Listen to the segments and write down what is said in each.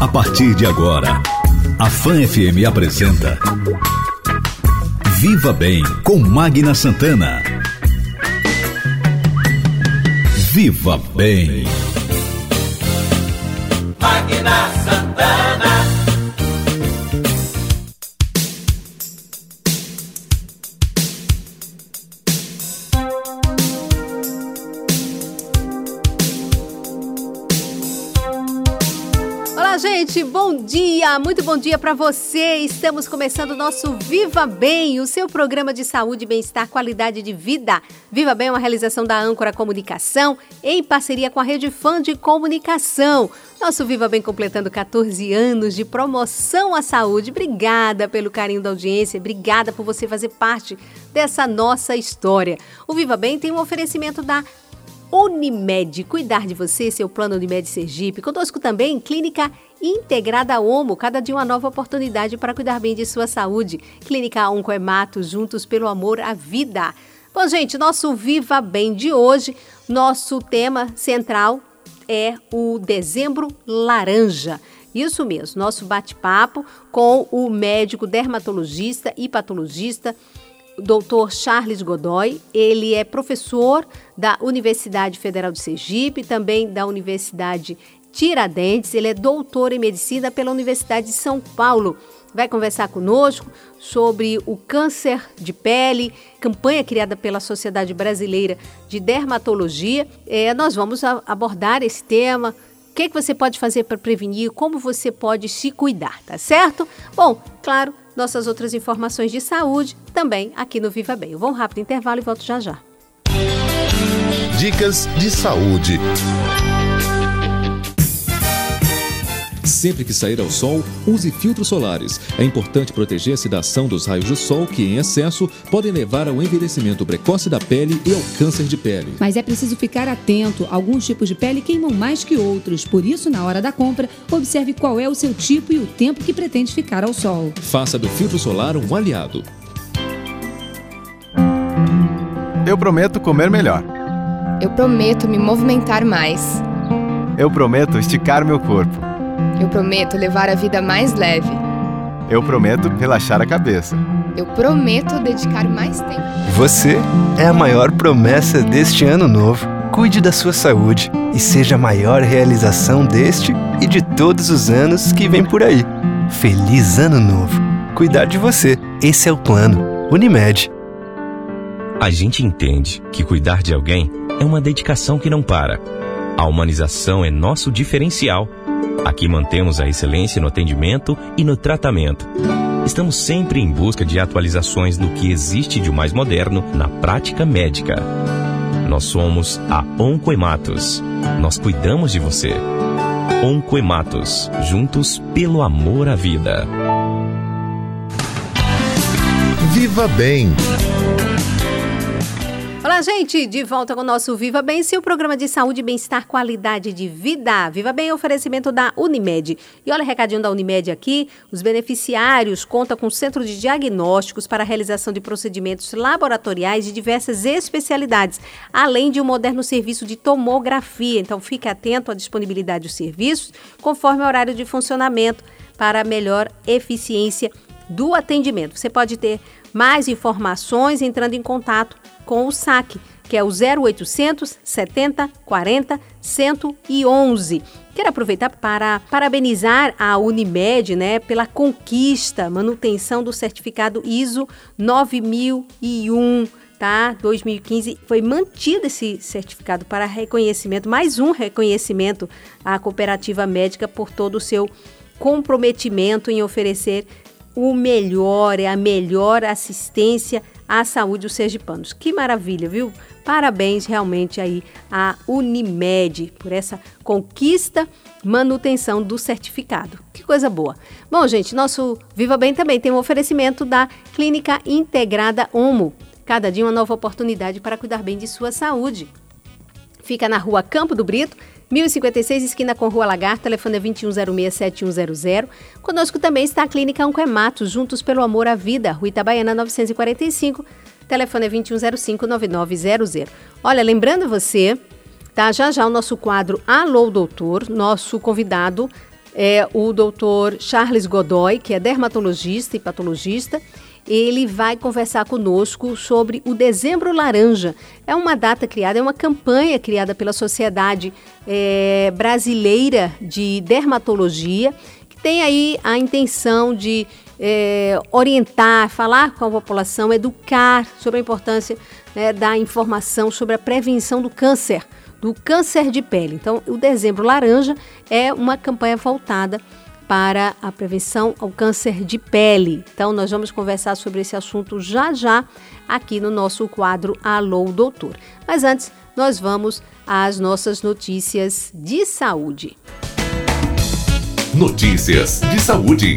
A partir de agora, a Fã FM apresenta Viva Bem com Magna Santana. Viva Bem. Magna Santana. Gente, bom dia, muito bom dia para você. Estamos começando o nosso Viva Bem, o seu programa de saúde, bem-estar, qualidade de vida. Viva Bem é uma realização da Âncora Comunicação em parceria com a Rede Fã de Comunicação. Nosso Viva Bem completando 14 anos de promoção à saúde. Obrigada pelo carinho da audiência, obrigada por você fazer parte dessa nossa história. O Viva Bem tem um oferecimento da Unimed, cuidar de você, seu plano Unimed Sergipe. Conosco também, Clínica Integrada Homo, cada dia uma nova oportunidade para cuidar bem de sua saúde. Clínica Oncoemato, juntos pelo amor à vida. Bom, gente, nosso Viva Bem de hoje, nosso tema central é o Dezembro Laranja. Isso mesmo, nosso bate-papo com o médico dermatologista e patologista Dr. Charles Godoy. Ele é professor da Universidade Federal de Sergipe, também da Universidade Tiradentes. Ele é doutor em medicina pela Universidade de São Paulo. Vai conversar conosco sobre o câncer de pele, campanha criada pela Sociedade Brasileira de Dermatologia. É, nós vamos abordar esse tema, o que, que você pode fazer para prevenir, como você pode se cuidar, tá certo? Bom, claro, nossas outras informações de saúde também aqui no Viva Bem. Eu vou um rápido intervalo e volto já já. Dicas de saúde. Sempre que sair ao sol, use filtros solares. É importante proteger-se da ação dos raios do sol que, em excesso, podem levar ao envelhecimento precoce da pele e ao câncer de pele. Mas é preciso ficar atento. Alguns tipos de pele queimam mais que outros. Por isso, na hora da compra, observe qual é o seu tipo e o tempo que pretende ficar ao sol. Faça do filtro solar um aliado. Eu prometo comer melhor. Eu prometo me movimentar mais. Eu prometo esticar meu corpo. Eu prometo levar a vida mais leve. Eu prometo relaxar a cabeça. Eu prometo dedicar mais tempo. Você é a maior promessa deste ano novo. Cuide da sua saúde e seja a maior realização deste e de todos os anos que vem por aí. Feliz Ano Novo! Cuidar de você, esse é o plano. Unimed. A gente entende que cuidar de alguém é uma dedicação que não para. A humanização é nosso diferencial. Aqui mantemos a excelência no atendimento e no tratamento. Estamos sempre em busca de atualizações no que existe de mais moderno na prática médica. Nós somos a Oncoematos. Nós cuidamos de você. Oncoematos, juntos pelo amor à vida. Viva Bem. Gente, de volta com o nosso Viva Bem, seu programa de saúde, bem-estar, qualidade de vida. Viva Bem é oferecimento da Unimed. E olha recadinho da Unimed aqui: os beneficiários contam com centro de diagnósticos para a realização de procedimentos laboratoriais de diversas especialidades, além de um moderno serviço de tomografia. Então, fique atento à disponibilidade dos serviços, conforme o horário de funcionamento, para melhor eficiência do atendimento. Você pode ter mais informações entrando em contato com o SAC, que é o 0800 70 40 111. Quero aproveitar para parabenizar a Unimed, né, pela conquista, manutenção do certificado ISO 9001 tá? 2015 foi mantido esse certificado para reconhecimento, mais um reconhecimento à cooperativa médica por todo o seu comprometimento em oferecer o melhor, a melhor assistência à saúde dos sergipanos. Que maravilha, viu? Parabéns realmente aí à Unimed por essa conquista, manutenção do certificado. Que coisa boa. Bom, gente, nosso Viva Bem também tem um oferecimento da Clínica Integrada Homo. Cada dia uma nova oportunidade para cuidar bem de sua saúde. Fica na rua Campo do Brito, 1056, esquina com Rua Lagarto, telefone é 2106-7100. Conosco também está a Clínica Oncoematos, Juntos pelo Amor à Vida, Rua Itabaiana 945, telefone é 2105-9900. Olha, lembrando você, tá? Já já o nosso quadro Alô Doutor, nosso convidado é o doutor Charles Godoy, que é dermatologista e patologista. Ele vai conversar conosco sobre o Dezembro Laranja. É uma data criada, é uma campanha criada pela Sociedade é, Brasileira de Dermatologia, que tem aí a intenção de é, orientar, falar com a população, educar sobre a importância né, da informação sobre a prevenção do câncer do câncer de pele. Então, o Dezembro Laranja é uma campanha voltada para a prevenção ao câncer de pele. Então, nós vamos conversar sobre esse assunto já já aqui no nosso quadro Alô Doutor. Mas antes, nós vamos às nossas notícias de saúde. Notícias de saúde.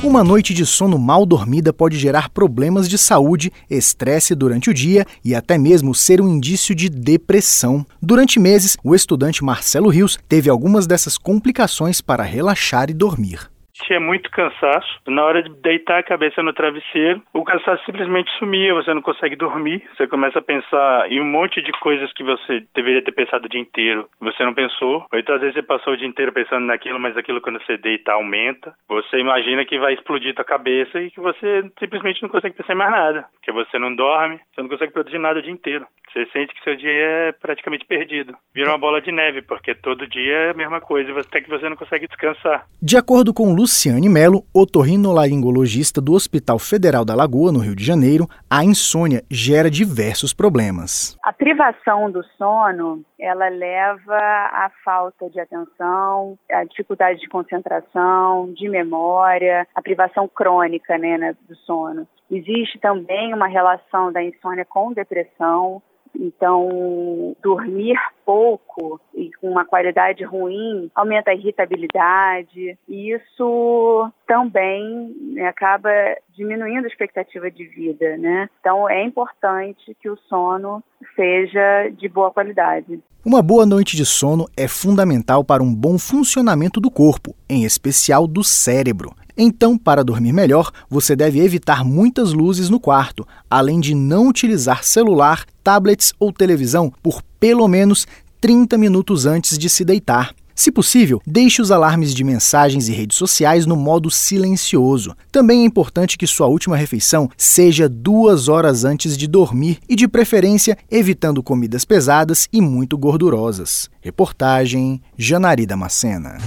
Uma noite de sono mal dormida pode gerar problemas de saúde, estresse durante o dia e até mesmo ser um indício de depressão. Durante meses, o estudante Marcelo Rios teve algumas dessas complicações para relaxar e dormir sentia muito cansaço. Na hora de deitar a cabeça no travesseiro, o cansaço simplesmente sumia, você não consegue dormir. Você começa a pensar em um monte de coisas que você deveria ter pensado o dia inteiro, você não pensou. Ou então às vezes você passou o dia inteiro pensando naquilo, mas aquilo quando você deita aumenta. Você imagina que vai explodir tua cabeça e que você simplesmente não consegue pensar em mais nada. Porque você não dorme, você não consegue produzir nada o dia inteiro. Você sente que seu dia é praticamente perdido. Vira uma bola de neve, porque todo dia é a mesma coisa, até que você não consegue descansar. De acordo com Luciane Melo, otorrinolaringologista do Hospital Federal da Lagoa, no Rio de Janeiro, a insônia gera diversos problemas. A privação do sono, ela leva à falta de atenção, à dificuldade de concentração, de memória, a privação crônica né, do sono. Existe também uma relação da insônia com depressão, então, dormir pouco e com uma qualidade ruim aumenta a irritabilidade e isso também né, acaba diminuindo a expectativa de vida, né? Então, é importante que o sono seja de boa qualidade. Uma boa noite de sono é fundamental para um bom funcionamento do corpo, em especial do cérebro. Então, para dormir melhor, você deve evitar muitas luzes no quarto, além de não utilizar celular, tablets ou televisão por pelo menos 30 minutos antes de se deitar. Se possível, deixe os alarmes de mensagens e redes sociais no modo silencioso. Também é importante que sua última refeição seja duas horas antes de dormir e, de preferência, evitando comidas pesadas e muito gordurosas. Reportagem Janari Damascena.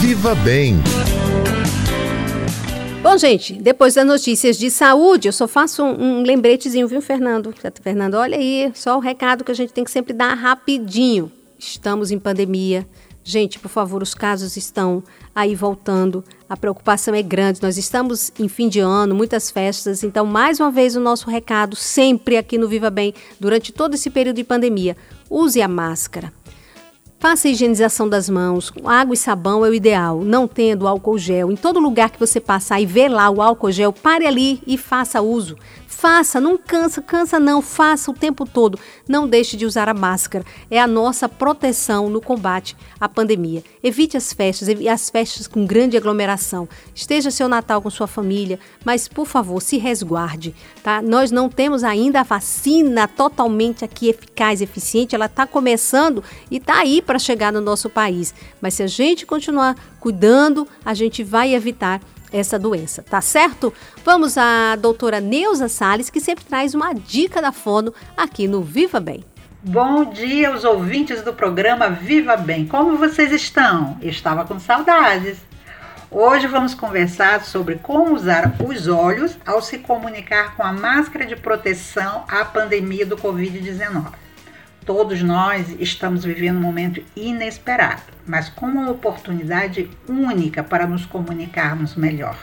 Viva Bem. Bom, gente, depois das notícias de saúde, eu só faço um, um lembretezinho, viu, Fernando? Fernando, olha aí, só o recado que a gente tem que sempre dar rapidinho. Estamos em pandemia. Gente, por favor, os casos estão aí voltando. A preocupação é grande. Nós estamos em fim de ano, muitas festas. Então, mais uma vez, o nosso recado, sempre aqui no Viva Bem, durante todo esse período de pandemia: use a máscara. Faça a higienização das mãos, água e sabão é o ideal, não tendo álcool gel. Em todo lugar que você passar e ver lá o álcool gel, pare ali e faça uso. Faça, não cansa, cansa não, faça o tempo todo. Não deixe de usar a máscara. É a nossa proteção no combate à pandemia. Evite as festas, as festas com grande aglomeração. Esteja seu Natal com sua família, mas por favor, se resguarde, tá? Nós não temos ainda a vacina totalmente aqui eficaz, eficiente. Ela está começando e está aí para chegar no nosso país. Mas se a gente continuar cuidando, a gente vai evitar essa doença, tá certo? Vamos à doutora Neuza Sales, que sempre traz uma dica da fono aqui no Viva Bem. Bom dia aos ouvintes do programa Viva Bem. Como vocês estão? Estava com saudades. Hoje vamos conversar sobre como usar os olhos ao se comunicar com a máscara de proteção à pandemia do Covid-19. Todos nós estamos vivendo um momento inesperado, mas com uma oportunidade única para nos comunicarmos melhor.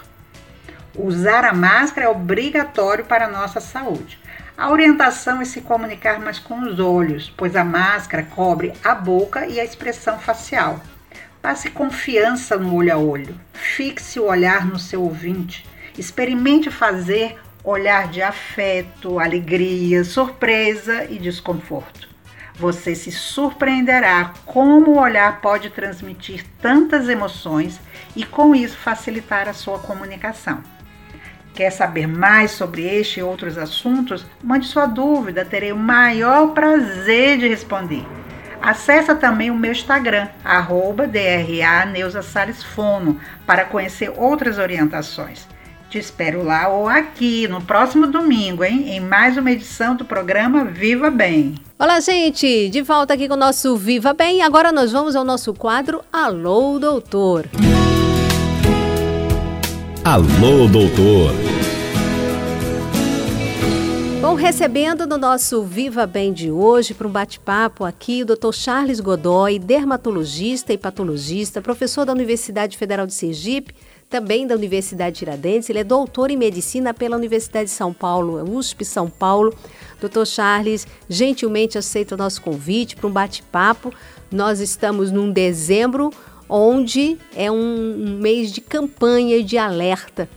Usar a máscara é obrigatório para a nossa saúde. A orientação é se comunicar mais com os olhos, pois a máscara cobre a boca e a expressão facial. Passe confiança no olho a olho. Fixe o olhar no seu ouvinte. Experimente fazer olhar de afeto, alegria, surpresa e desconforto. Você se surpreenderá como o olhar pode transmitir tantas emoções e, com isso, facilitar a sua comunicação. Quer saber mais sobre este e outros assuntos? Mande sua dúvida, terei o maior prazer de responder. Acesse também o meu Instagram, arroba DRA Neuza Fono, para conhecer outras orientações. Te espero lá ou aqui no próximo domingo, hein? Em mais uma edição do programa Viva Bem. Olá, gente! De volta aqui com o nosso Viva Bem. Agora nós vamos ao nosso quadro Alô, Doutor. Alô, Doutor. Bom, recebendo no nosso Viva Bem de hoje, para um bate-papo aqui, o Dr. Charles Godoy, dermatologista e patologista, professor da Universidade Federal de Sergipe, também da Universidade Tiradentes. Ele é doutor em medicina pela Universidade de São Paulo, USP São Paulo. Doutor Charles gentilmente aceita o nosso convite para um bate-papo. Nós estamos num dezembro onde é um mês de campanha e de alerta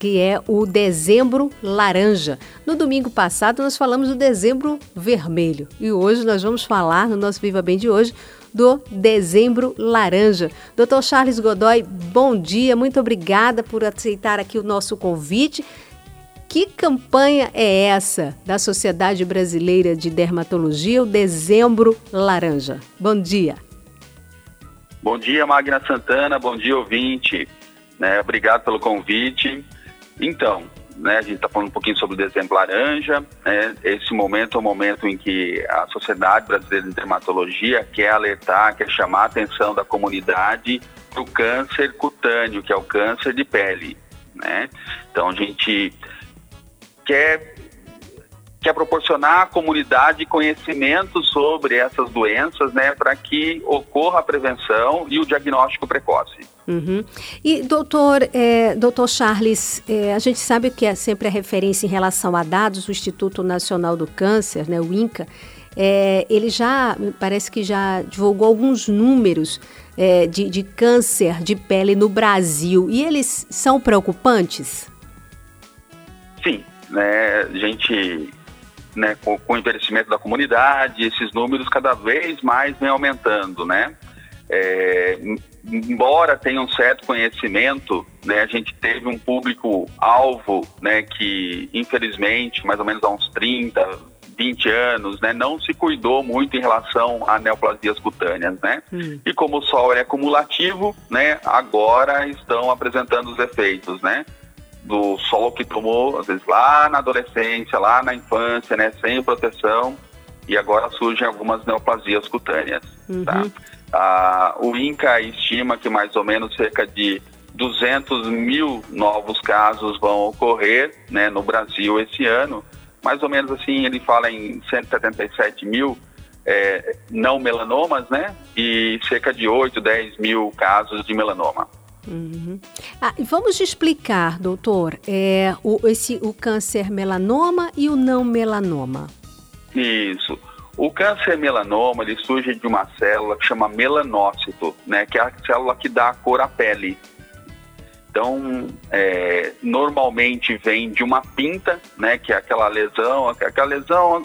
que é o Dezembro Laranja. No domingo passado nós falamos do Dezembro Vermelho e hoje nós vamos falar no nosso Viva Bem de hoje do Dezembro Laranja. Dr. Charles Godoy, bom dia, muito obrigada por aceitar aqui o nosso convite. Que campanha é essa da Sociedade Brasileira de Dermatologia, o Dezembro Laranja? Bom dia. Bom dia, Magna Santana, bom dia, ouvinte. Né, obrigado pelo convite. Então, né, a gente está falando um pouquinho sobre o dezembro laranja. Né, esse momento é o momento em que a Sociedade Brasileira de Dermatologia quer alertar, quer chamar a atenção da comunidade para o câncer cutâneo, que é o câncer de pele. Né? Então, a gente quer quer proporcionar à comunidade conhecimento sobre essas doenças, né, para que ocorra a prevenção e o diagnóstico precoce. Uhum. E doutor, é, doutor Charles, é, a gente sabe que é sempre a referência em relação a dados do Instituto Nacional do Câncer, né, o INCA, é, ele já, parece que já divulgou alguns números é, de, de câncer de pele no Brasil, e eles são preocupantes? Sim, né, a gente né, com, com, o envelhecimento da comunidade, esses números cada vez mais vem aumentando, né? É, embora tenha um certo conhecimento, né, a gente teve um público-alvo né, que, infelizmente, mais ou menos há uns 30, 20 anos, né, não se cuidou muito em relação a neoplasias cutâneas, né? Hum. E como o sol é acumulativo, né, agora estão apresentando os efeitos, né? Do sol que tomou, às vezes lá na adolescência, lá na infância, né, sem proteção, e agora surgem algumas neoplasias cutâneas. Uhum. Tá? Ah, o INCA estima que mais ou menos cerca de 200 mil novos casos vão ocorrer né, no Brasil esse ano. Mais ou menos assim, ele fala em 177 mil é, não melanomas, né? E cerca de 8, 10 mil casos de melanoma. Uhum. Ah, vamos explicar, doutor, é, o, esse, o câncer melanoma e o não melanoma. Isso. O câncer melanoma ele surge de uma célula que chama melanócito, né, que é a célula que dá a cor à pele. Então, é, normalmente vem de uma pinta, né, que é aquela lesão, aquela lesão,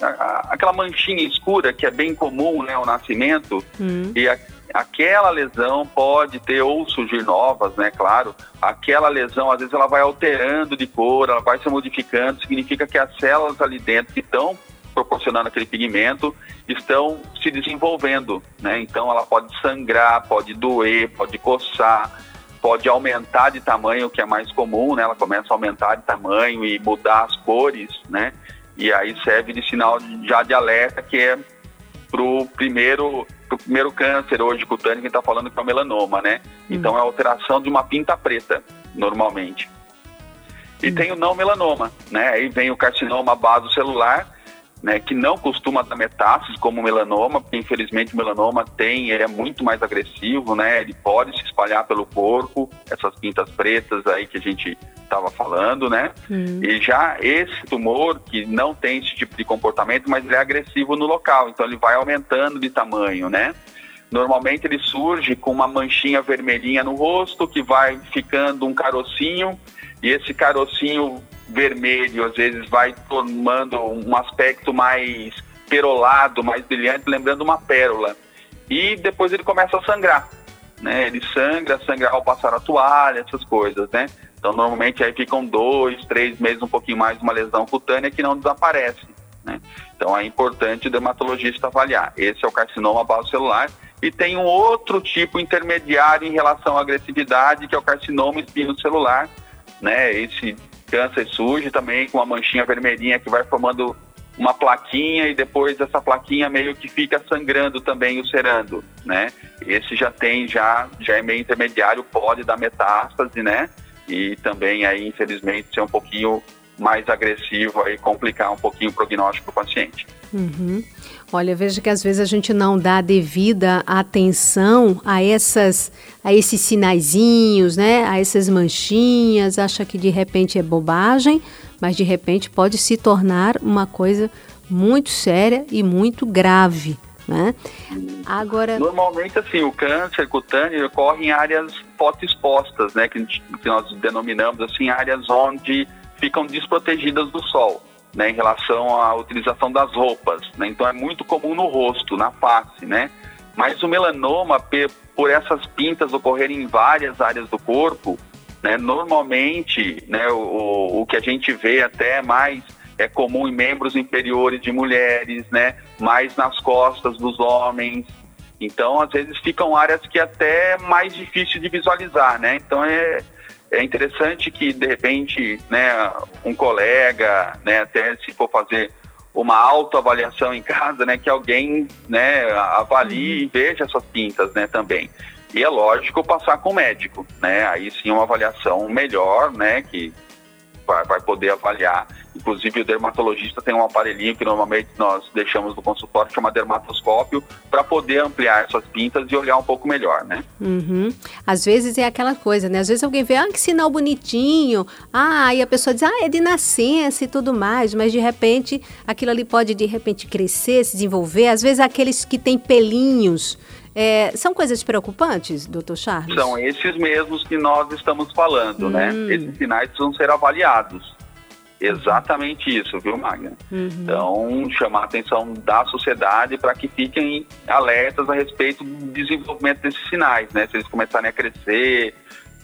aquela manchinha escura que é bem comum, né, ao nascimento, hum. e a, aquela lesão pode ter ou surgir novas, né? Claro, aquela lesão às vezes ela vai alterando de cor, ela vai se modificando, significa que as células ali dentro que estão proporcionando aquele pigmento estão se desenvolvendo, né? Então ela pode sangrar, pode doer, pode coçar, pode aumentar de tamanho, que é mais comum, né? Ela começa a aumentar de tamanho e mudar as cores, né? E aí serve de sinal já de alerta que é pro primeiro o primeiro câncer hoje cutâneo que está falando que é o melanoma, né? Hum. Então é a alteração de uma pinta preta, normalmente. E hum. tem o não melanoma, né? Aí vem o carcinoma basocelular, né, que não costuma dar metástases como o melanoma, porque infelizmente o melanoma tem, ele é muito mais agressivo, né? Ele pode se espalhar pelo corpo, essas pintas pretas aí que a gente estava falando, né? Hum. E já esse tumor que não tem esse tipo de comportamento, mas ele é agressivo no local, então ele vai aumentando de tamanho, né? Normalmente ele surge com uma manchinha vermelhinha no rosto que vai ficando um carocinho e esse carocinho vermelho às vezes vai tomando um aspecto mais perolado, mais brilhante, lembrando uma pérola. E depois ele começa a sangrar, né? Ele sangra, sangra ao passar a toalha, essas coisas, né? Então normalmente aí ficam dois, três meses, um pouquinho mais, uma lesão cutânea que não desaparece, Né? Então é importante o dermatologista avaliar. Esse é o carcinoma celular e tem um outro tipo intermediário em relação à agressividade, que é o carcinoma espinocelular, né? Esse câncer surge também com uma manchinha vermelhinha que vai formando uma plaquinha e depois essa plaquinha meio que fica sangrando também, ulcerando, né? Esse já tem, já, já é meio intermediário, pode dar metástase, né? E também aí, infelizmente, ser um pouquinho mais agressivo e complicar um pouquinho o prognóstico do paciente. Uhum. Olha, veja que às vezes a gente não dá devida atenção a essas a esses sinaizinhos, né? A essas manchinhas, acha que de repente é bobagem, mas de repente pode se tornar uma coisa muito séria e muito grave. Né? Agora, normalmente assim, o câncer cutâneo ocorre em áreas fotoexpostas, né, que, que nós denominamos assim áreas onde ficam desprotegidas do sol, né, em relação à utilização das roupas, né? Então é muito comum no rosto, na face, né? Mas o melanoma, por essas pintas ocorrerem em várias áreas do corpo, né, normalmente, né, o, o que a gente vê até mais é comum em membros inferiores de mulheres, né, mais nas costas dos homens. Então, às vezes ficam áreas que é até mais difícil de visualizar, né? Então é, é interessante que de repente, né, um colega, né, até se for fazer uma autoavaliação em casa, né, que alguém, né, avalie uhum. e veja essas pintas, né, também. E é lógico passar com o médico, né? Aí sim uma avaliação melhor, né? Que vai, vai poder avaliar. Inclusive o dermatologista tem um aparelhinho que normalmente nós deixamos no consultório, que chama dermatoscópio, para poder ampliar essas pintas e olhar um pouco melhor, né? Uhum. Às vezes é aquela coisa, né? Às vezes alguém vê, ah, que sinal bonitinho, ah, e a pessoa diz, ah, é de nascença e tudo mais, mas de repente aquilo ali pode de repente crescer, se desenvolver. Às vezes aqueles que têm pelinhos, é, são coisas preocupantes, doutor Charles? São esses mesmos que nós estamos falando, né? hum. né? Esses sinais precisam ser avaliados. Exatamente isso, viu, Magna? Uhum. Então, chamar a atenção da sociedade para que fiquem alertas a respeito do desenvolvimento desses sinais, né? Se eles começarem a crescer,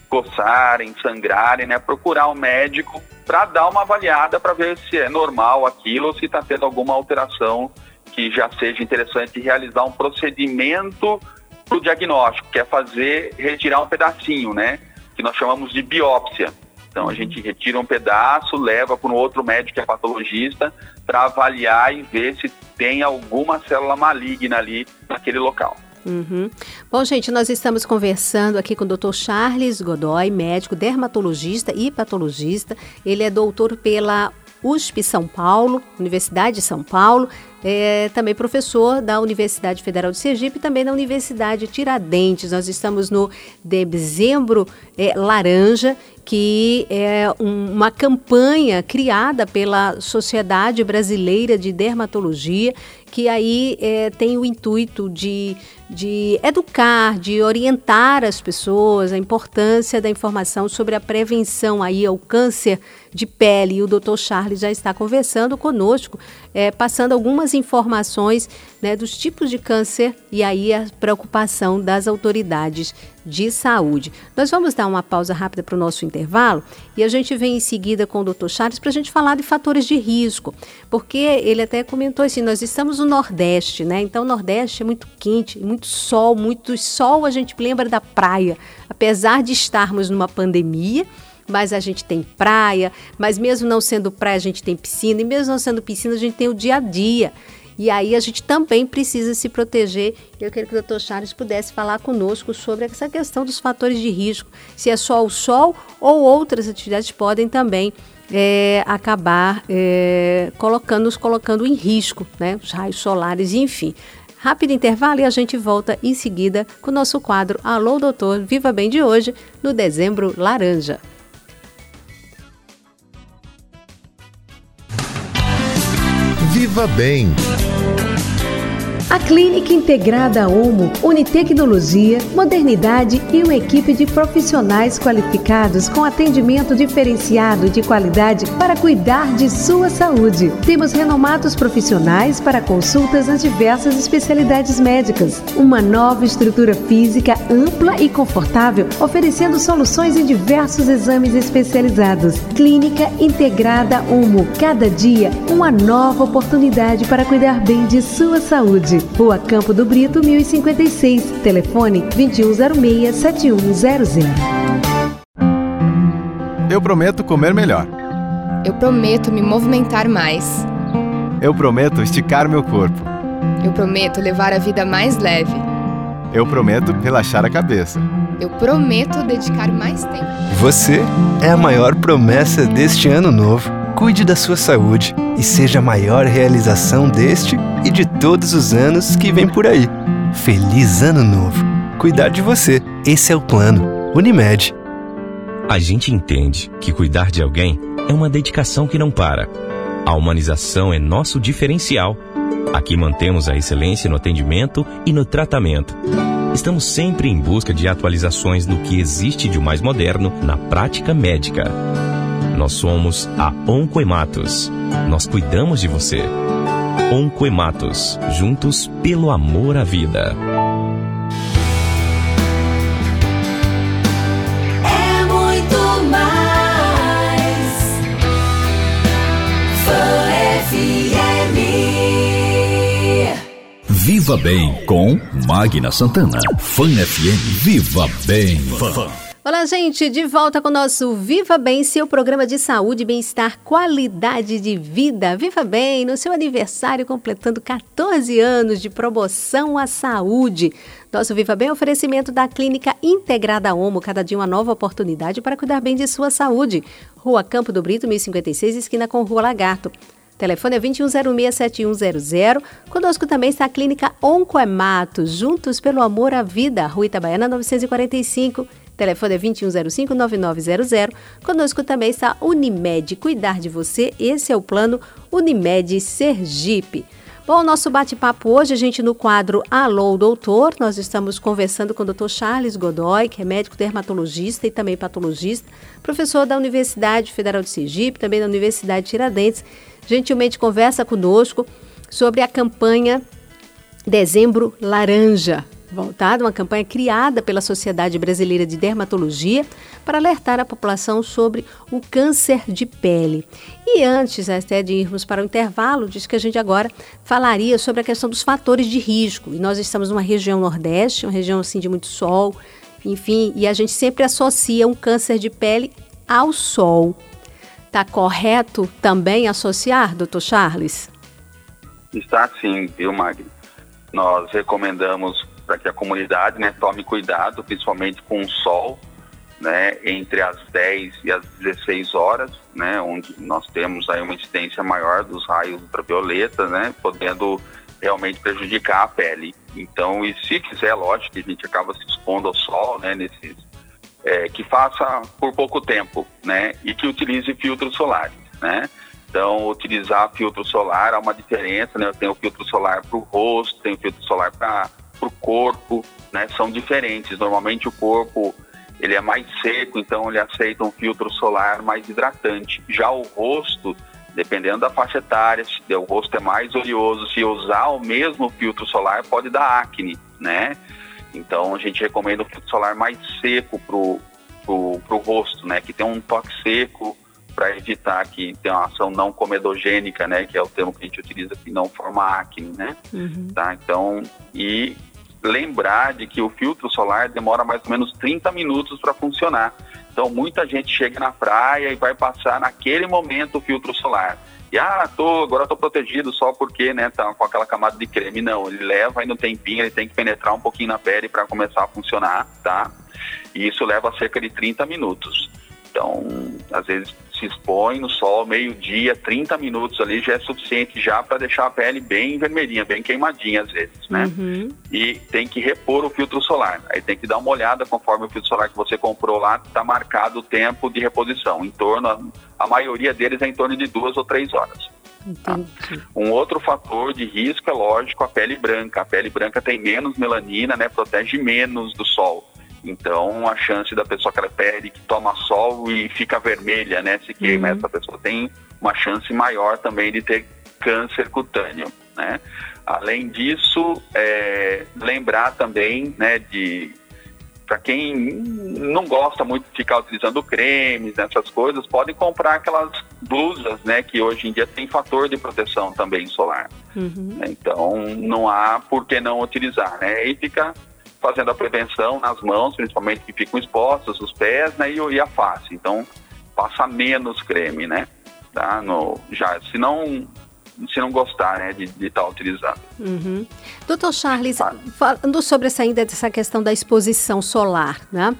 coçarem, sangrarem, né? Procurar um médico para dar uma avaliada para ver se é normal aquilo ou se está tendo alguma alteração que já seja interessante realizar um procedimento para o diagnóstico, que é fazer, retirar um pedacinho, né? Que nós chamamos de biópsia. Então a gente retira um pedaço, leva para um outro médico que é patologista para avaliar e ver se tem alguma célula maligna ali naquele local. Uhum. Bom, gente, nós estamos conversando aqui com o Dr. Charles Godoy, médico dermatologista e patologista. Ele é doutor pela USP São Paulo, Universidade de São Paulo, é também professor da Universidade Federal de Sergipe e também da Universidade Tiradentes. Nós estamos no dezembro é, laranja, que é um, uma campanha criada pela Sociedade Brasileira de Dermatologia, que aí é, tem o intuito de, de educar, de orientar as pessoas a importância da informação sobre a prevenção aí ao câncer de pele. E o Dr. Charles já está conversando conosco, é, passando algumas informações né, dos tipos de câncer e aí a preocupação das autoridades de saúde. Nós vamos dar uma pausa rápida para o nosso intervalo e a gente vem em seguida com o Dr. Charles para a gente falar de fatores de risco, porque ele até comentou assim, nós estamos no Nordeste, né? Então o Nordeste é muito quente, muito sol, muito sol, a gente lembra da praia, apesar de estarmos numa pandemia, mas a gente tem praia, mas mesmo não sendo praia, a gente tem piscina, e mesmo não sendo piscina, a gente tem o dia a dia. E aí a gente também precisa se proteger. Eu queria que o Dr. Charles pudesse falar conosco sobre essa questão dos fatores de risco, se é só o sol ou outras atividades podem também é, acabar é, colocando, nos colocando em risco, né? Os raios solares, enfim. Rápido intervalo e a gente volta em seguida com o nosso quadro Alô Doutor Viva Bem de hoje, no dezembro laranja. Viva Bem. A Clínica Integrada Homo une tecnologia, modernidade e uma equipe de profissionais qualificados com atendimento diferenciado de qualidade para cuidar de sua saúde. Temos renomados profissionais para consultas nas diversas especialidades médicas. Uma nova estrutura física ampla e confortável, oferecendo soluções em diversos exames especializados. Clínica Integrada Homo. Cada dia, uma nova oportunidade para cuidar bem de sua saúde. Rua Campo do Brito, 1056. Telefone 2106-7100. Eu prometo comer melhor. Eu prometo me movimentar mais. Eu prometo esticar meu corpo. Eu prometo levar a vida mais leve. Eu prometo relaxar a cabeça. Eu prometo dedicar mais tempo. Você é a maior promessa deste ano novo. Cuide da sua saúde e seja a maior realização deste e de todos os anos que vem por aí. Feliz Ano Novo! Cuidar de você, esse é o plano. Unimed. A gente entende que cuidar de alguém é uma dedicação que não para. A humanização é nosso diferencial. Aqui mantemos a excelência no atendimento e no tratamento. Estamos sempre em busca de atualizações do que existe de mais moderno na prática médica. Nós somos a Oncoematos. Nós cuidamos de você. Oncoematos, juntos pelo amor à vida. É muito mais. Fã FM. Viva Bem com Magna Santana. Fã FM. Viva Bem. Olá, gente, de volta com o nosso Viva Bem, seu programa de saúde, bem-estar, qualidade de vida. Viva Bem, no seu aniversário, completando 14 anos de promoção à saúde. Nosso Viva Bem é oferecimento da Clínica Integrada Homo, cada dia uma nova oportunidade para cuidar bem de sua saúde. Rua Campo do Brito, 1056, esquina com Rua Lagarto. Telefone é 2106-7100. Conosco também está a Clínica Oncoemato, juntos pelo amor à vida, Rua Itabaiana 945. Telefone é 2105-9900. Conosco também está Unimed, cuidar de você. Esse é o plano Unimed Sergipe. Bom, nosso bate-papo hoje, gente no quadro Alô, Doutor, nós estamos conversando com o Dr. Charles Godoy, que é médico dermatologista e também patologista, professor da Universidade Federal de Sergipe, também da Universidade de Tiradentes. Gentilmente conversa conosco sobre a campanha Dezembro Laranja, voltada, uma campanha criada pela Sociedade Brasileira de Dermatologia para alertar a população sobre o câncer de pele. E antes até de irmos para o intervalo, disse que a gente agora falaria sobre a questão dos fatores de risco. E nós estamos numa região nordeste, uma região assim de muito sol, enfim, e a gente sempre associa um câncer de pele ao sol. Tá correto também associar, doutor Charles? Está sim, viu, Magno? Nós recomendamos para que a comunidade né, tome cuidado, principalmente com o sol, né, entre as 10 e as 16 horas, né, onde nós temos aí uma incidência maior dos raios ultravioleta, né, podendo realmente prejudicar a pele. Então, e se quiser, lógico que a gente acaba se expondo ao sol, né, nesses, é, que faça por pouco tempo, né, e que utilize filtros solares, né. Então, utilizar filtro solar há uma diferença, né, eu tenho filtro solar para o rosto, tenho filtro solar para para o corpo, né, são diferentes. Normalmente o corpo ele é mais seco, então ele aceita um filtro solar mais hidratante. Já o rosto, dependendo da faixa etária, se o rosto é mais oleoso, se usar o mesmo filtro solar pode dar acne, né? Então a gente recomenda o filtro solar mais seco pro, pro, pro rosto, né? Que tem um toque seco para evitar que tenha uma ação não comedogênica, né? Que é o termo que a gente utiliza que não forma acne, né? Uhum. Tá? Então, e lembrar de que o filtro solar demora mais ou menos 30 minutos para funcionar. Então, muita gente chega na praia e vai passar naquele momento o filtro solar. E, ah, tô, agora estou protegido só porque, né, tá com aquela camada de creme. Não, ele leva ainda um tempinho, ele tem que penetrar um pouquinho na pele para começar a funcionar, tá? E isso leva cerca de 30 minutos. Então, às vezes se expõe no sol meio-dia, 30 minutos ali já é suficiente já para deixar a pele bem vermelhinha, bem queimadinha às vezes, né? Uhum. E tem que repor o filtro solar. Aí tem que dar uma olhada conforme o filtro solar que você comprou lá está marcado o tempo de reposição. Em torno, a, a maioria deles é em torno de duas ou três horas. Entendi. Um outro fator de risco é lógico a pele branca. A pele branca tem menos melanina, né? Protege menos do sol. Então a chance da pessoa aquela pele que toma sol e fica vermelha, né? Se queima, Uhum. essa pessoa tem uma chance maior também de ter câncer cutâneo, né? Além disso, é, lembrar também, né, de para quem não gosta muito de ficar utilizando cremes, essas coisas, podem comprar aquelas blusas, né, que hoje em dia tem fator de proteção também solar. Uhum. Então, não há por que não utilizar, né? E fica fazendo a prevenção nas mãos, principalmente que ficam expostas, os pés, né, e, e a face. Então, passa menos creme, né? Tá? No, já, se não, se não gostar, né, de estar utilizando. Uhum. Doutor Charles, falando sobre essa ainda dessa questão da exposição solar, né?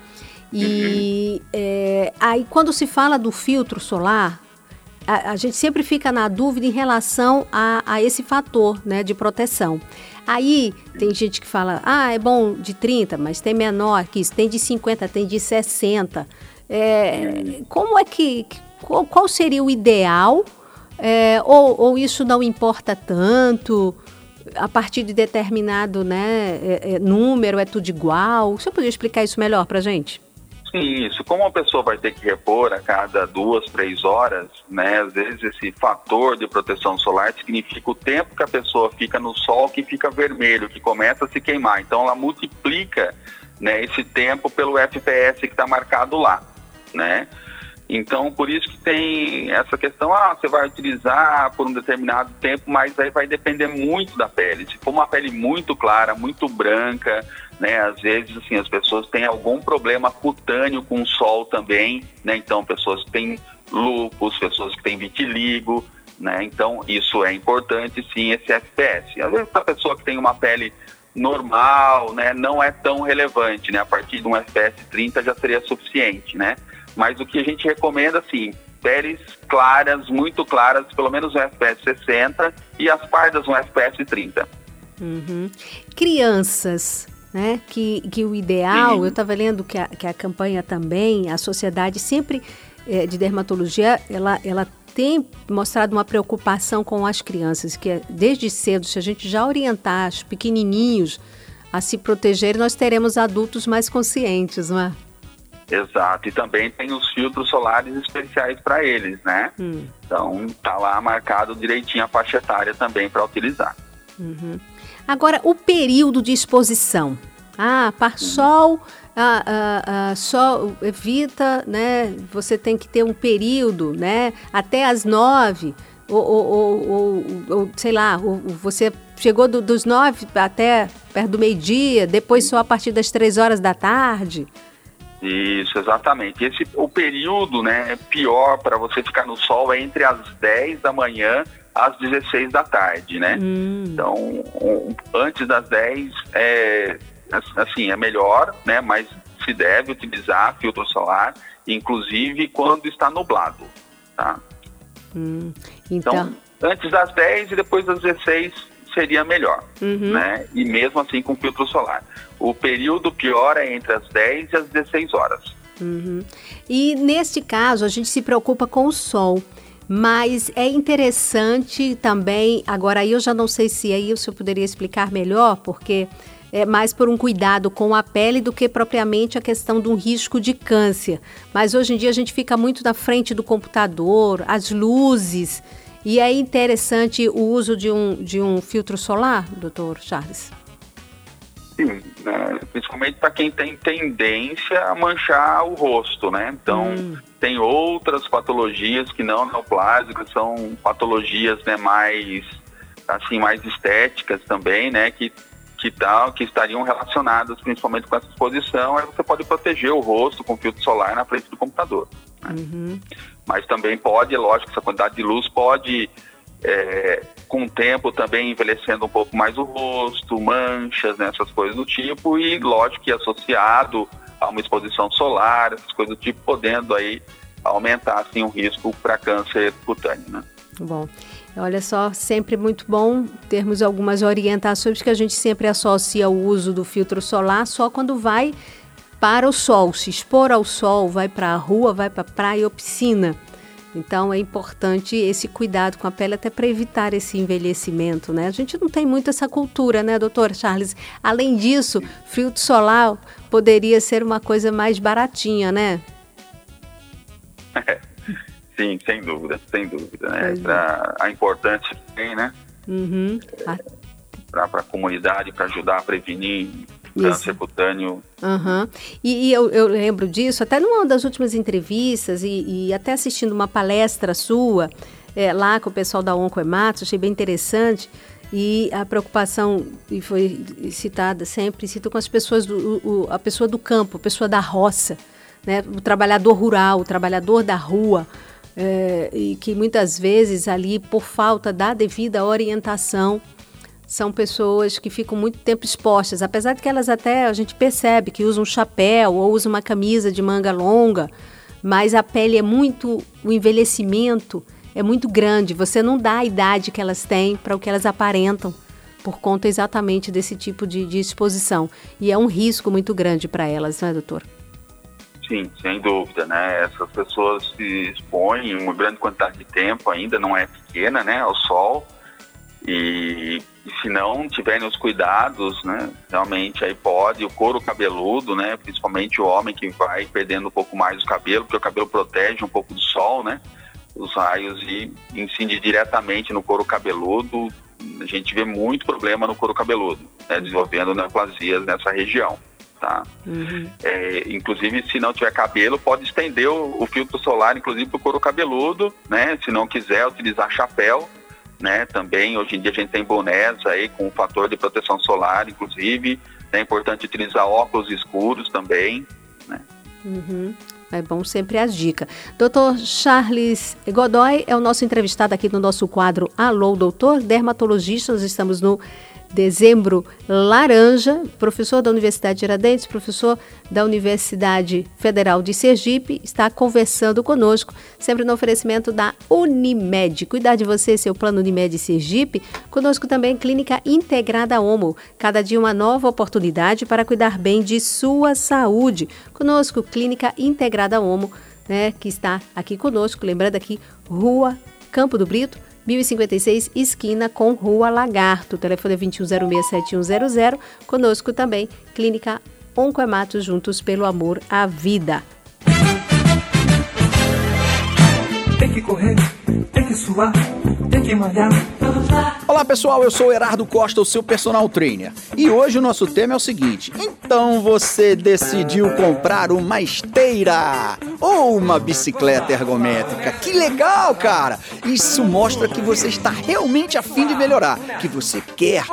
E é, aí quando se fala do filtro solar, a, a gente sempre fica na dúvida em relação a, a esse fator né, de proteção. Aí tem gente que fala, ah, é bom de 30, mas tem menor que isso, tem de 50, tem de 60. É, como é que. Qual, seria o ideal? É, ou, ou isso não importa tanto? A partir de determinado né, é, é, número é tudo igual? O senhor poderia explicar isso melhor para gente? Sim, isso. Como a pessoa vai ter que repor a cada duas, três horas, né? Às vezes esse fator de proteção solar significa o tempo que a pessoa fica no sol que fica vermelho, que começa a se queimar. Então ela multiplica né, esse tempo pelo FPS que está marcado lá, né? Então, por isso que tem essa questão, ah, você vai utilizar por um determinado tempo, mas aí vai depender muito da pele. Se for uma pele muito clara, muito branca, né, às vezes, assim, as pessoas têm algum problema cutâneo com o sol também, né, então pessoas que têm lúpus, pessoas que têm vitiligo, né, então isso é importante, sim, esse FPS. Às vezes a pessoa que tem uma pele normal, né, não é tão relevante, né, a partir de um FPS 30 já seria suficiente, né, mas o que a gente recomenda, assim, peles claras, muito claras, pelo menos um FPS 60 e as pardas um FPS 30. Uhum. Crianças, né? Que, que o ideal, eu estava lendo que a, que a campanha também, a sociedade sempre eh, de dermatologia, ela, ela tem mostrado uma preocupação com as crianças, que é, desde cedo, se a gente já orientar os pequenininhos a se proteger, nós teremos adultos mais conscientes, não é? Exato, e também tem os filtros solares especiais para eles, né? Hum. Então tá lá marcado direitinho a faixa etária também para utilizar. Uhum. Agora, o período de exposição. Ah, par sol, ah, ah, ah, só evita, né? Você tem que ter um período, né? Até as nove, ou, ou, ou, ou, sei lá, ou, você chegou do, dos nove até perto do meio-dia, depois só a partir das três horas da tarde. Isso, exatamente. Esse, o período né, pior para você ficar no sol é entre as 10 da manhã às 16 da tarde, né? Hum. Então, um, antes das 10 é assim, é melhor, né? Mas se deve utilizar filtro solar, inclusive quando está nublado, tá? Hum. Então, então, antes das 10 e depois das 16 seria melhor, Uhum. né? E mesmo assim com filtro solar. O período pior é entre as 10 e as 16 horas. Uhum. E neste caso, a gente se preocupa com o sol. Mas é interessante também, agora aí eu já não sei se aí o senhor poderia explicar melhor, porque é mais por um cuidado com a pele do que propriamente a questão de um risco de câncer. Mas hoje em dia a gente fica muito na frente do computador, as luzes, e é interessante o uso de um, de um filtro solar, doutor Charles? Sim, né? principalmente para quem tem tendência a manchar o rosto, né? Então, Hum. Tem outras patologias que não neoplásicas, são patologias né, mais, assim, mais estéticas também, né? Que, que, tal, que estariam relacionadas principalmente com essa exposição, aí você pode proteger o rosto com filtro solar na frente do computador. Uhum. Mas também pode, lógico, essa quantidade de luz pode, é, com o tempo, também envelhecendo um pouco mais o rosto, manchas, né, essas coisas do tipo, e lógico que associado a uma exposição solar, essas coisas do tipo, podendo aí aumentar assim, o risco para câncer cutâneo. Né? Bom, olha só, sempre muito bom termos algumas orientações que a gente sempre associa o uso do filtro solar só quando vai para o sol, se expor ao sol, vai para a rua, vai para a praia ou piscina. Então é importante esse cuidado com a pele até para evitar esse envelhecimento, né? A gente não tem muito essa cultura, né, doutor Charles? Além disso, filtro solar poderia ser uma coisa mais baratinha, né? Sim, sem dúvida, sem dúvida, né? Pra, a importância que tem, né? Uhum. Ah, Para a comunidade, para ajudar a prevenir Isso. câncer cutâneo. Aham. E, e eu, eu lembro disso, até numa das últimas entrevistas e, e até assistindo uma palestra sua é, lá com o pessoal da Oncoematos, achei bem interessante. E a preocupação, e foi citada sempre, cito com as pessoas, do, o- a pessoa do campo, a pessoa da roça, né? o trabalhador rural, o trabalhador da rua, é, e que muitas vezes ali, por falta da devida orientação, são pessoas que ficam muito tempo expostas, apesar de que elas até a gente percebe que usam um chapéu ou usam uma camisa de manga longa, mas a pele é muito, o envelhecimento é muito grande. Você não dá a idade que elas têm para o que elas aparentam, por conta exatamente desse tipo de, de exposição. E é um risco muito grande para elas, não é, doutor? Sim, sem dúvida, né? Essas pessoas se expõem uma grande quantidade de tempo, ainda não é pequena, né, ao sol. E, e se não tiverem os cuidados, né, realmente aí pode o couro cabeludo, né, principalmente o homem que vai perdendo um pouco mais o cabelo, porque o cabelo protege um pouco do sol, né, os raios e incide diretamente no couro cabeludo. A gente vê muito problema no couro cabeludo, né, desenvolvendo neoplasias nessa região, tá? É, inclusive, se não tiver cabelo, pode estender o, o filtro solar, inclusive, para o couro cabeludo, né? Se não quiser utilizar chapéu, né? Também, hoje em dia, a gente tem bonés aí com fator de proteção solar, inclusive. É importante utilizar óculos escuros também, né? Uhum. É bom sempre as dicas. Doutor Charles Godoy é o nosso entrevistado aqui no nosso quadro Alô, Doutor, dermatologista. Nós estamos no dezembro laranja, professor da Universidade de Tiradentes, professor da Universidade Federal de Sergipe, está conversando conosco, sempre no oferecimento da Unimed. Cuidar de você, seu plano Unimed Sergipe. Conosco também Clínica Integrada Homo. Cada dia uma nova oportunidade para cuidar bem de sua saúde. Conosco, Clínica Integrada Homo, né, que está aqui conosco. Lembrando aqui, Rua Campo do Brito, 1056, esquina com Rua Lagarto. O telefone é 2106-7100. Conosco também, Clínica Oncoematos, juntos pelo amor à vida. Tem que correr, tem que suar, tem que malhar. Olá pessoal, eu sou Erardo Costa, o seu personal trainer. E hoje o nosso tema é o seguinte: então você decidiu comprar uma esteira ou uma bicicleta ergométrica? Que legal, cara! Isso mostra que você está realmente afim de melhorar, que você quer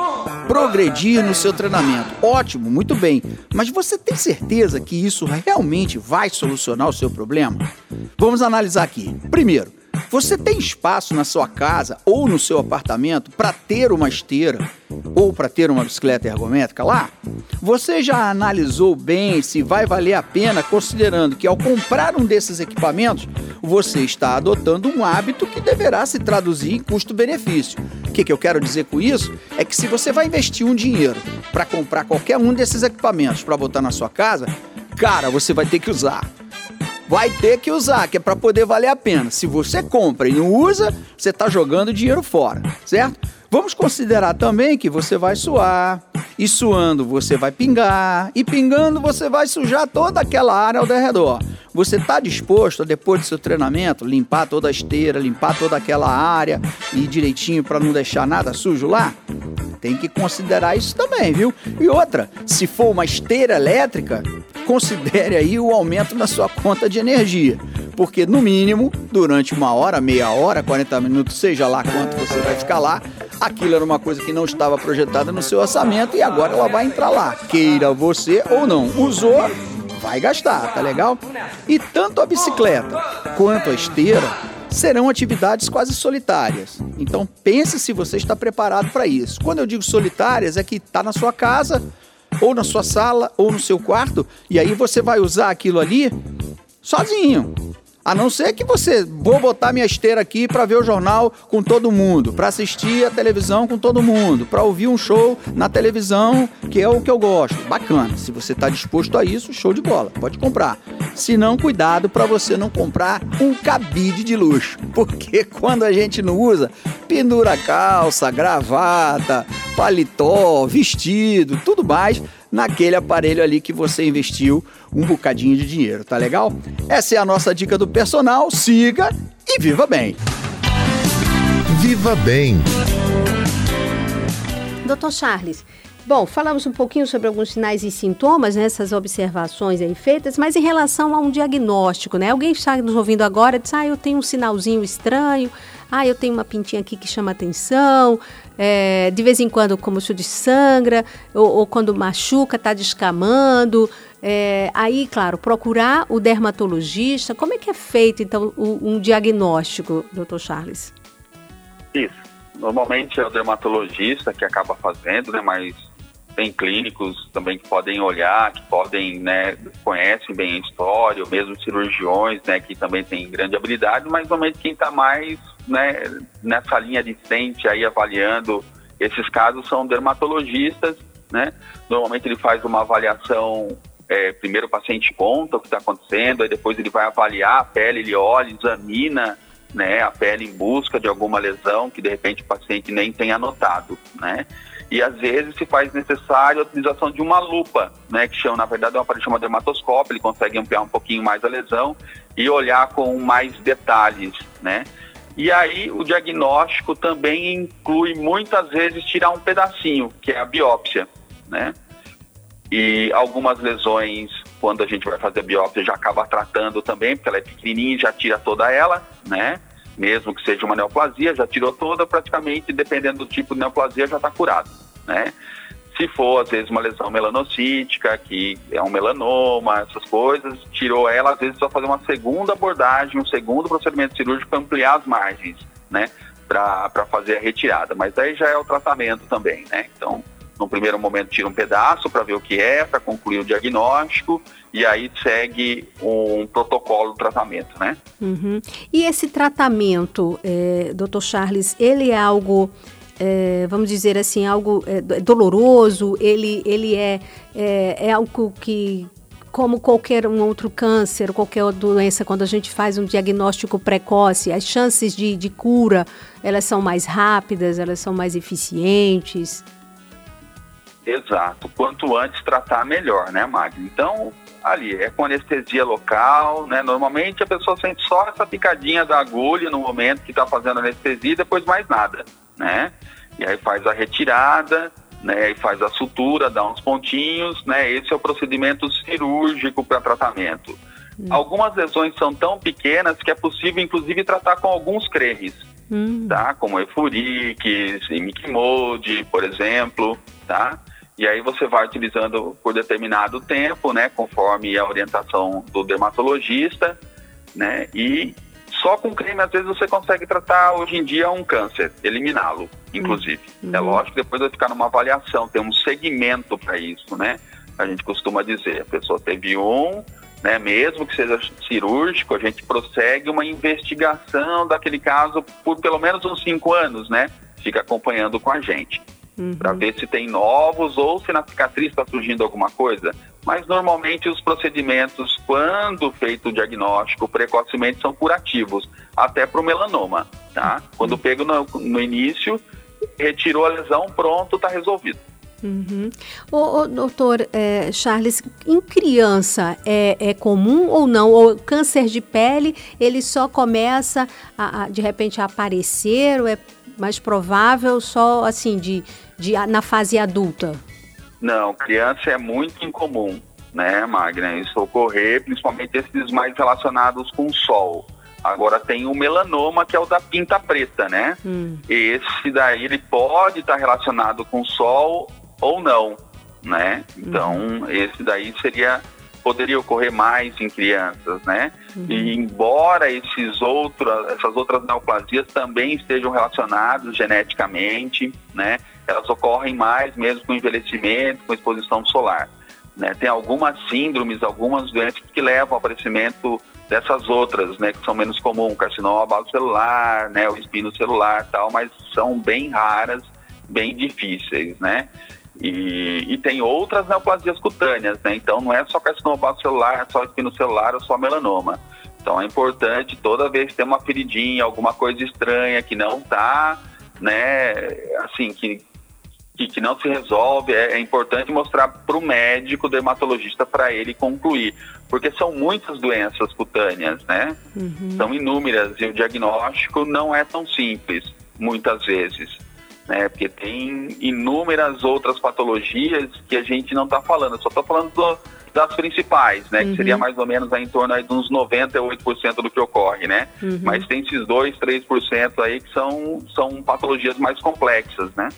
progredir no seu treinamento. Ótimo, muito bem. Mas você tem certeza que isso realmente vai solucionar o seu problema? Vamos analisar aqui. Primeiro, você tem espaço na sua casa ou no seu apartamento para ter uma esteira ou para ter uma bicicleta ergométrica lá? Você já analisou bem se vai valer a pena, considerando que ao comprar um desses equipamentos, você está adotando um hábito que deverá se traduzir em custo-benefício. O que, que eu quero dizer com isso? É que se você vai investir um dinheiro para comprar qualquer um desses equipamentos para botar na sua casa, cara, você vai ter que usar vai ter que usar, que é para poder valer a pena. Se você compra e não usa, você está jogando dinheiro fora, certo? Vamos considerar também que você vai suar, e suando você vai pingar, e pingando você vai sujar toda aquela área ao redor. Você está disposto a, depois do seu treinamento, limpar toda a esteira, limpar toda aquela área e direitinho para não deixar nada sujo lá? Tem que considerar isso também, viu? E outra, se for uma esteira elétrica, considere aí o aumento na sua conta de energia. Porque, no mínimo, durante uma hora, meia hora, 40 minutos, seja lá quanto você vai ficar lá, aquilo era uma coisa que não estava projetada no seu orçamento e agora ela vai entrar lá. Queira você ou não. Usou, vai gastar, tá legal? E tanto a bicicleta quanto a esteira serão atividades quase solitárias. Então pense se você está preparado para isso. Quando eu digo solitárias, é que está na sua casa, ou na sua sala, ou no seu quarto, e aí você vai usar aquilo ali sozinho. A não ser que você vou botar minha esteira aqui para ver o jornal com todo mundo, para assistir a televisão com todo mundo, para ouvir um show na televisão, que é o que eu gosto. Bacana. Se você está disposto a isso, show de bola. Pode comprar. Se não, cuidado para você não comprar um cabide de luxo, porque quando a gente não usa, pendura calça, gravata, paletó, vestido, tudo mais naquele aparelho ali que você investiu um bocadinho de dinheiro, tá legal? Essa é a nossa dica do personal, siga e viva bem. Viva bem. Doutor Charles, bom, falamos um pouquinho sobre alguns sinais e sintomas, nessas né, observações aí feitas, mas em relação a um diagnóstico, né? Alguém está nos ouvindo agora diz, ah, eu tenho um sinalzinho estranho, ah, eu tenho uma pintinha aqui que chama atenção, é, de vez em quando, como o disse, sangra, ou, ou quando machuca, está descamando. É, aí, claro, procurar o dermatologista. Como é que é feito, então, um diagnóstico, doutor Charles? Isso. Normalmente é o dermatologista que acaba fazendo, né? Mas tem clínicos também que podem olhar, que podem, né, conhecem bem a história, ou mesmo cirurgiões, né, que também têm grande habilidade, mas normalmente quem está mais, né, nessa linha de frente aí avaliando esses casos são dermatologistas, né, normalmente ele faz uma avaliação, é, primeiro o paciente conta o que está acontecendo, aí depois ele vai avaliar a pele, ele olha, examina, né, a pele em busca de alguma lesão que de repente o paciente nem tenha notado, né? E às vezes se faz necessário a utilização de uma lupa, né, que chama, na verdade é um aparelho chamado dermatoscópio, ele consegue ampliar um pouquinho mais a lesão e olhar com mais detalhes, né? E aí o diagnóstico também inclui muitas vezes tirar um pedacinho, que é a biópsia, né? E algumas lesões, quando a gente vai fazer a biópsia, já acaba tratando também, porque ela é pequenininha já tira toda ela, né? Mesmo que seja uma neoplasia, já tirou toda, praticamente, dependendo do tipo de neoplasia, já está curado, né? Se for, às vezes, uma lesão melanocítica, que é um melanoma, essas coisas, tirou ela, às vezes, só fazer uma segunda abordagem, um segundo procedimento cirúrgico para ampliar as margens, né? Para fazer a retirada. Mas aí já é o tratamento também, né? Então, no primeiro momento, tira um pedaço para ver o que é, para concluir o diagnóstico, e aí segue um protocolo de tratamento, né? Uhum. E esse tratamento, é, doutor Charles, ele é algo, é, vamos dizer assim, algo é, doloroso? Ele, ele é, é, é algo que, como qualquer um outro câncer, qualquer doença, quando a gente faz um diagnóstico precoce, as chances de, de cura, elas são mais rápidas, elas são mais eficientes? Exato. Quanto antes tratar, melhor, né, Magno? Então, ali, é com anestesia local, né? Normalmente a pessoa sente só essa picadinha da agulha no momento que está fazendo anestesia e depois mais nada, né? E aí faz a retirada, né? E faz a sutura, dá uns pontinhos, né? Esse é o procedimento cirúrgico para tratamento. Hum. Algumas lesões são tão pequenas que é possível, inclusive, tratar com alguns cremes, hum. tá? Como Efurix, Imicmode, por exemplo, tá? E aí você vai utilizando por determinado tempo, né, conforme a orientação do dermatologista, né? E só com creme às vezes você consegue tratar hoje em dia um câncer, eliminá-lo, inclusive. Uhum. É lógico que depois vai ficar numa avaliação, tem um segmento para isso, né? A gente costuma dizer, a pessoa teve um, né, mesmo que seja cirúrgico, a gente prossegue uma investigação daquele caso por pelo menos uns cinco anos, né? Fica acompanhando com a gente uhum. para ver se tem novos ou se na cicatriz está surgindo alguma coisa. Mas normalmente os procedimentos, quando feito o diagnóstico precocemente, são curativos, até para o melanoma. Tá? Quando pego no, no início, retirou a lesão, pronto, está resolvido. Uhum. O, o doutor é, Charles, em criança é, é, comum ou não? O câncer de pele ele só começa a, a, de repente a aparecer ou é mais provável só assim de de, na fase adulta? Não, criança é muito incomum, né, Magna? Isso ocorrer, principalmente esses mais relacionados com o sol. Agora tem o melanoma, que é o da pinta preta, né? Hum. Esse daí ele pode estar relacionado com o sol ou não, né? Então, hum. esse daí seria poderia ocorrer mais em crianças, né? Uhum. E embora esses outros, essas outras neoplasias também estejam relacionadas geneticamente, né? elas ocorrem mais mesmo com envelhecimento, com exposição solar. Né? Tem algumas síndromes, algumas doenças que levam ao aparecimento dessas outras, né, que são menos comuns, carcinoma base celular, né, o espino celular, tal, mas são bem raras, bem difíceis, né? E, e tem outras neoplasias cutâneas, né? Então não é só carcinoma celular, é só espinocelular ou só melanoma. Então é importante toda vez que tem uma feridinha, alguma coisa estranha que não tá, né, assim, que, que, que não se resolve, é, é importante mostrar para o médico dermatologista para ele concluir. Porque são muitas doenças cutâneas, né? Uhum. São inúmeras e o diagnóstico não é tão simples, muitas vezes né? Porque tem inúmeras outras patologias que a gente não está falando. Eu só estou falando do, das principais, né? Uhum. Que seria mais ou menos aí em torno aí de uns 98% do que ocorre, né? Uhum. Mas tem esses 2, 3% aí que são, são patologias mais complexas, né?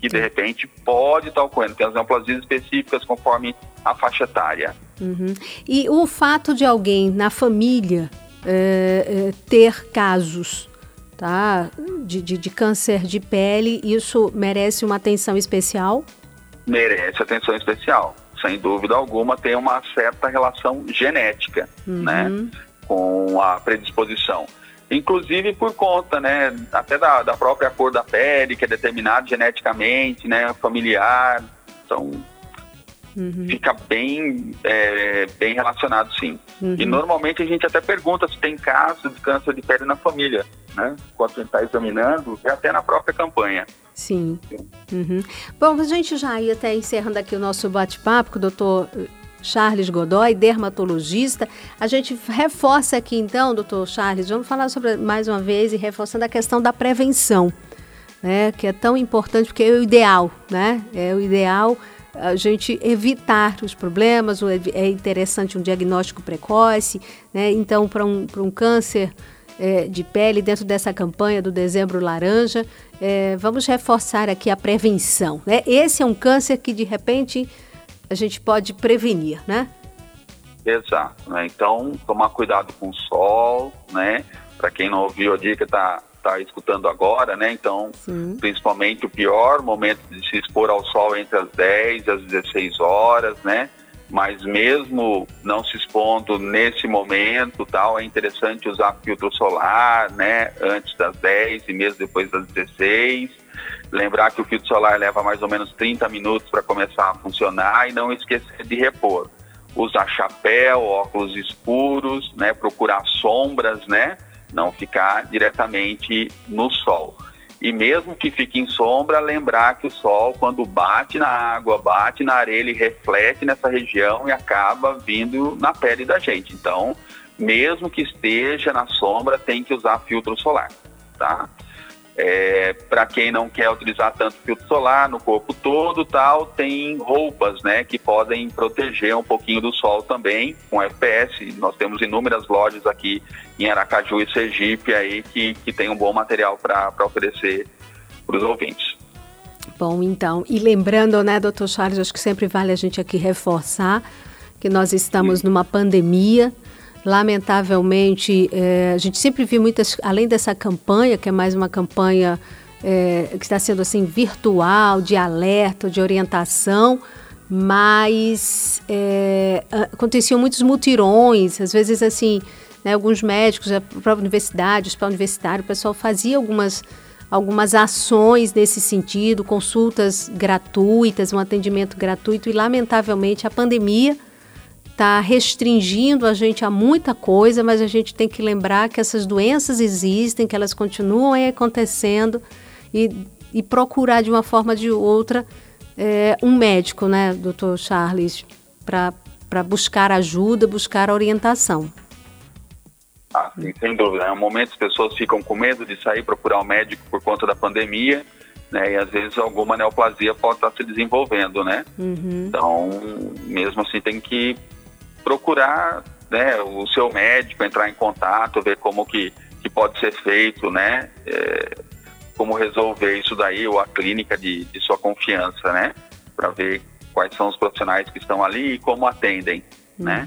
Que de repente pode estar ocorrendo. Tem as neoplasias específicas conforme a faixa etária. Uhum. E o fato de alguém na família é, é, ter casos tá, de, de, de câncer de pele, isso merece uma atenção especial? merece atenção especial. Sem dúvida alguma, tem uma certa relação genética, Uhum. né, com a predisposição. Inclusive por conta, né, até da, da própria cor da pele, que é determinada geneticamente, né, familiar. Então, Uhum. fica bem, é, bem relacionado, sim. Uhum. E normalmente a gente até pergunta se tem casos de câncer de pele na família, né, enquanto a gente está examinando, e até na própria campanha. Sim. Uhum. Bom, a gente já ia até encerrando aqui o nosso bate-papo com o doutor Charles Godoy, dermatologista. A gente reforça aqui então, doutor Charles, vamos falar sobre mais uma vez e reforçando a questão da prevenção, né? Que é tão importante porque é o ideal, né? É o ideal a gente evitar os problemas, é interessante um diagnóstico precoce, né? Então, para um, um câncer é, de pele dentro dessa campanha do Dezembro Laranja, é, vamos reforçar aqui a prevenção, né? Esse é um câncer que, de repente, a gente pode prevenir, né? Exato, né? Então, tomar cuidado com o sol, né? Para quem não ouviu a dica, tá, tá escutando agora, né? Então, principalmente o pior momento de se expor ao sol é entre as 10 e as 16 horas, né? Mas mesmo não se expondo nesse momento, tal, é interessante usar filtro solar, né? Antes das 10 e mesmo depois das 16. Lembrar que o filtro solar leva mais ou menos 30 minutos para começar a funcionar e não esquecer de repor usar chapéu, óculos escuros, né, procurar sombras, né, não ficar diretamente no sol. E mesmo que fique em sombra, lembrar que o sol, quando bate na água, bate na areia, ele reflete nessa região e acaba vindo na pele da gente. Então, mesmo que esteja na sombra, tem que usar filtro solar, tá? É, para quem não quer utilizar tanto filtro solar no corpo todo, tal, tem roupas, né, que podem proteger um pouquinho do sol também com FPS. Nós temos inúmeras lojas aqui em Aracaju e Sergipe aí que, que tem um bom material para oferecer para os ouvintes. Bom, então, e lembrando, né, doutor Charles, acho que sempre vale a gente aqui reforçar que nós estamos numa pandemia. Lamentavelmente, eh, a gente sempre viu muitas, além dessa campanha, que é mais uma campanha eh, que está sendo assim virtual, de alerta, de orientação, mas a- aconteciam muitos mutirões, às vezes assim, né, alguns médicos, a própria universidade, hospital universitário, o pessoal fazia algumas algumas ações nesse sentido, consultas gratuitas, um atendimento gratuito e lamentavelmente a pandemia está restringindo a gente a muita coisa, mas a gente tem que lembrar que essas doenças existem, que elas continuam acontecendo e, e procurar de uma forma ou de outra é, um médico, né, doutor Charles, para buscar ajuda, buscar orientação. Ah, sim, sem dúvida. É um momento que as pessoas ficam com medo de sair procurar um médico por conta da pandemia, né? E às vezes alguma neoplasia pode estar se desenvolvendo, né? Uhum. Então, mesmo assim, tem que procurar né, o seu médico, entrar em contato, ver como que, que pode ser feito, né? É, como resolver isso daí, ou a clínica de, de sua confiança, né? Para ver quais são os profissionais que estão ali e como atendem, né?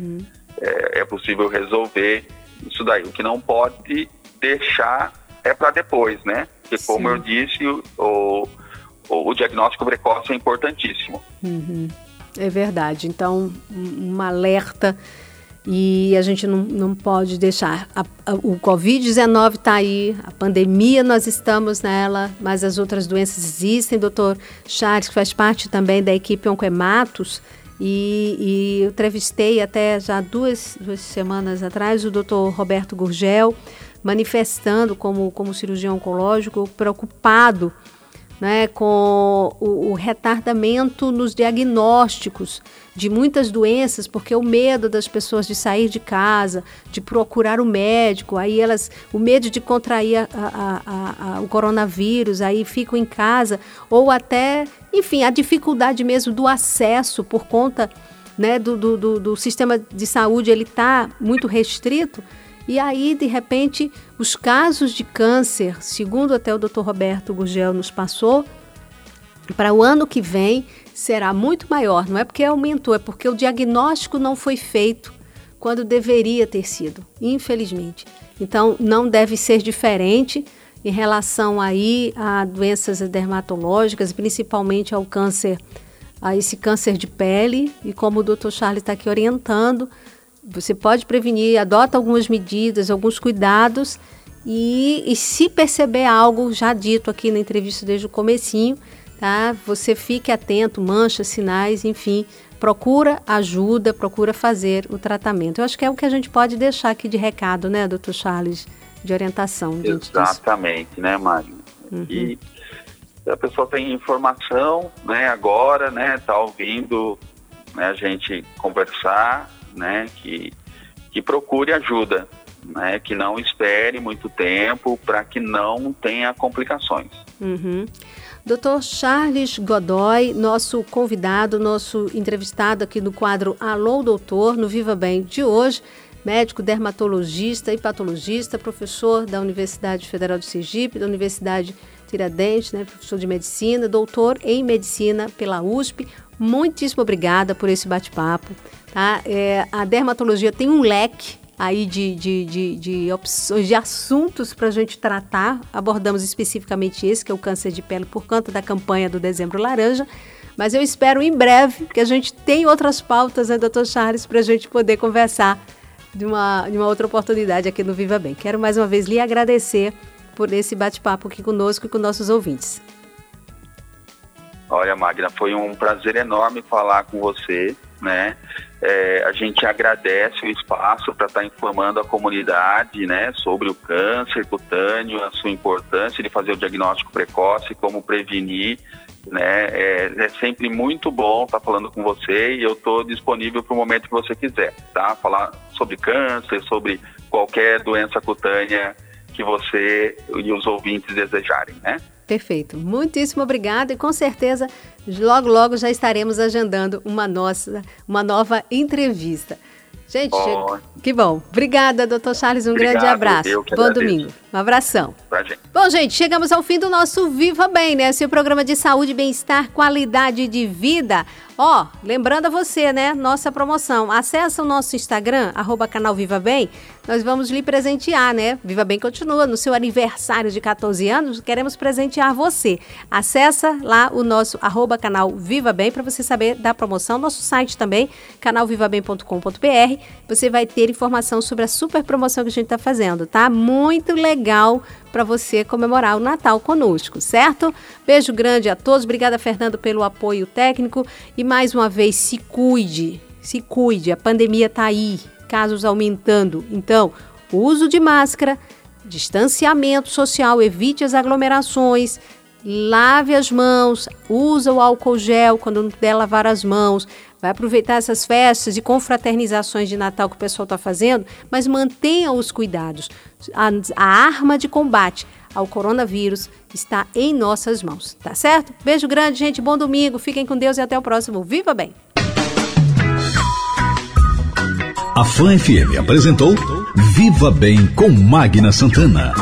É, é possível resolver isso daí. O que não pode deixar é para depois, né? Porque, como Sim. eu disse, o, o, o diagnóstico precoce é importantíssimo. Uhum. É verdade. Então, um alerta E a gente não, não pode deixar. A, a, o Covid-19 está aí, a pandemia nós estamos nela, mas as outras doenças existem. Doutor Charles, que faz parte também da equipe Oncoematos, e, e eu entrevistei até já duas, duas semanas atrás o doutor Roberto Gurgel, manifestando como, como cirurgião oncológico, preocupado né, com o, o, retardamento nos diagnósticos de muitas doenças, porque o medo das pessoas de sair de casa, de procurar o médico, aí elas, o medo de contrair a, a, a, o coronavírus, aí ficam em casa, ou até, enfim, a dificuldade mesmo do acesso por conta né, do, do, do, do sistema de saúde, ele está muito restrito. E aí, de repente, os casos de câncer, segundo até o Dr. Roberto Gurgel nos passou, para o ano que vem será muito maior. Não é porque aumentou, é porque o diagnóstico não foi feito quando deveria ter sido, infelizmente. Então, não deve ser diferente em relação aí a doenças dermatológicas, principalmente ao câncer, a esse câncer de pele. E como o Dr. Charles está aqui orientando, você pode prevenir, adota algumas medidas, alguns cuidados e, e, se perceber algo já dito aqui na entrevista desde o comecinho, tá? Você fique atento, manchas, sinais, enfim, procura ajuda, procura fazer o tratamento. Eu acho que é o que a gente pode deixar aqui de recado, né, doutor Charles, de orientação. Exatamente, disso. né, Magno? Uhum. E a pessoa tem informação, né, agora, né, tá ouvindo né, a gente conversar, né, que, que procure ajuda, né, que não espere muito tempo para que não tenha complicações. Uhum. Dr. Charles Godoy, nosso convidado, nosso entrevistado aqui no quadro Alô Doutor, no Viva Bem de hoje, médico dermatologista e patologista, professor da Universidade Federal de Sergipe, da Universidade Tiradentes, né, professor de medicina, doutor em medicina pela USP. Muitíssimo obrigada por esse bate-papo. Tá? É, a dermatologia tem um leque aí de, de, de, de opções, de assuntos para a gente tratar. Abordamos especificamente esse, que é o câncer de pele, por conta da campanha do Dezembro Laranja. Mas eu espero em breve que a gente tenha outras pautas, né, doutor Charles, para a gente poder conversar de uma, de uma outra oportunidade aqui no Viva Bem. Quero mais uma vez lhe agradecer por esse bate-papo aqui conosco e com nossos ouvintes. Olha, Magna, foi um prazer enorme falar com você, né? É, a gente agradece o espaço para estar tá informando a comunidade né, sobre o câncer cutâneo, a sua importância de fazer o diagnóstico precoce, como prevenir. Né? É, é sempre muito bom estar tá falando com você e eu estou disponível para o momento que você quiser, tá? Falar sobre câncer, sobre qualquer doença cutânea que você e os ouvintes desejarem, né? Perfeito. Muitíssimo obrigada e com certeza logo logo já estaremos agendando uma nossa uma nova entrevista. Gente, oh. que bom. Obrigada, doutor Charles. Um Obrigado, grande abraço. Bom agradeço. domingo. Um abração. Gente. Bom, gente, chegamos ao fim do nosso Viva Bem, né? Seu programa de saúde, bem-estar, qualidade de vida. Ó, lembrando a você, né? Nossa promoção. Acesse o nosso Instagram, arroba canal Viva Bem. Nós vamos lhe presentear, né? Viva Bem continua. No seu aniversário de 14 anos, queremos presentear você. Acesse lá o nosso arroba canal Viva Bem para você saber da promoção. Nosso site também, canalvivabem.com.br. Você vai ter informação sobre a super promoção que a gente está fazendo, tá? Muito legal para você comemorar o Natal conosco, certo? Beijo grande a todos. Obrigada, Fernando, pelo apoio técnico. E mais uma vez, se cuide, se cuide. A pandemia está aí, casos aumentando. Então, uso de máscara, distanciamento social, evite as aglomerações. Lave as mãos, usa o álcool gel quando não puder lavar as mãos, vai aproveitar essas festas e confraternizações de Natal que o pessoal está fazendo, mas mantenha os cuidados. A, a arma de combate ao coronavírus está em nossas mãos, tá certo? Beijo grande, gente. Bom domingo. Fiquem com Deus e até o próximo. Viva bem! A Fã FM apresentou Viva Bem com Magna Santana.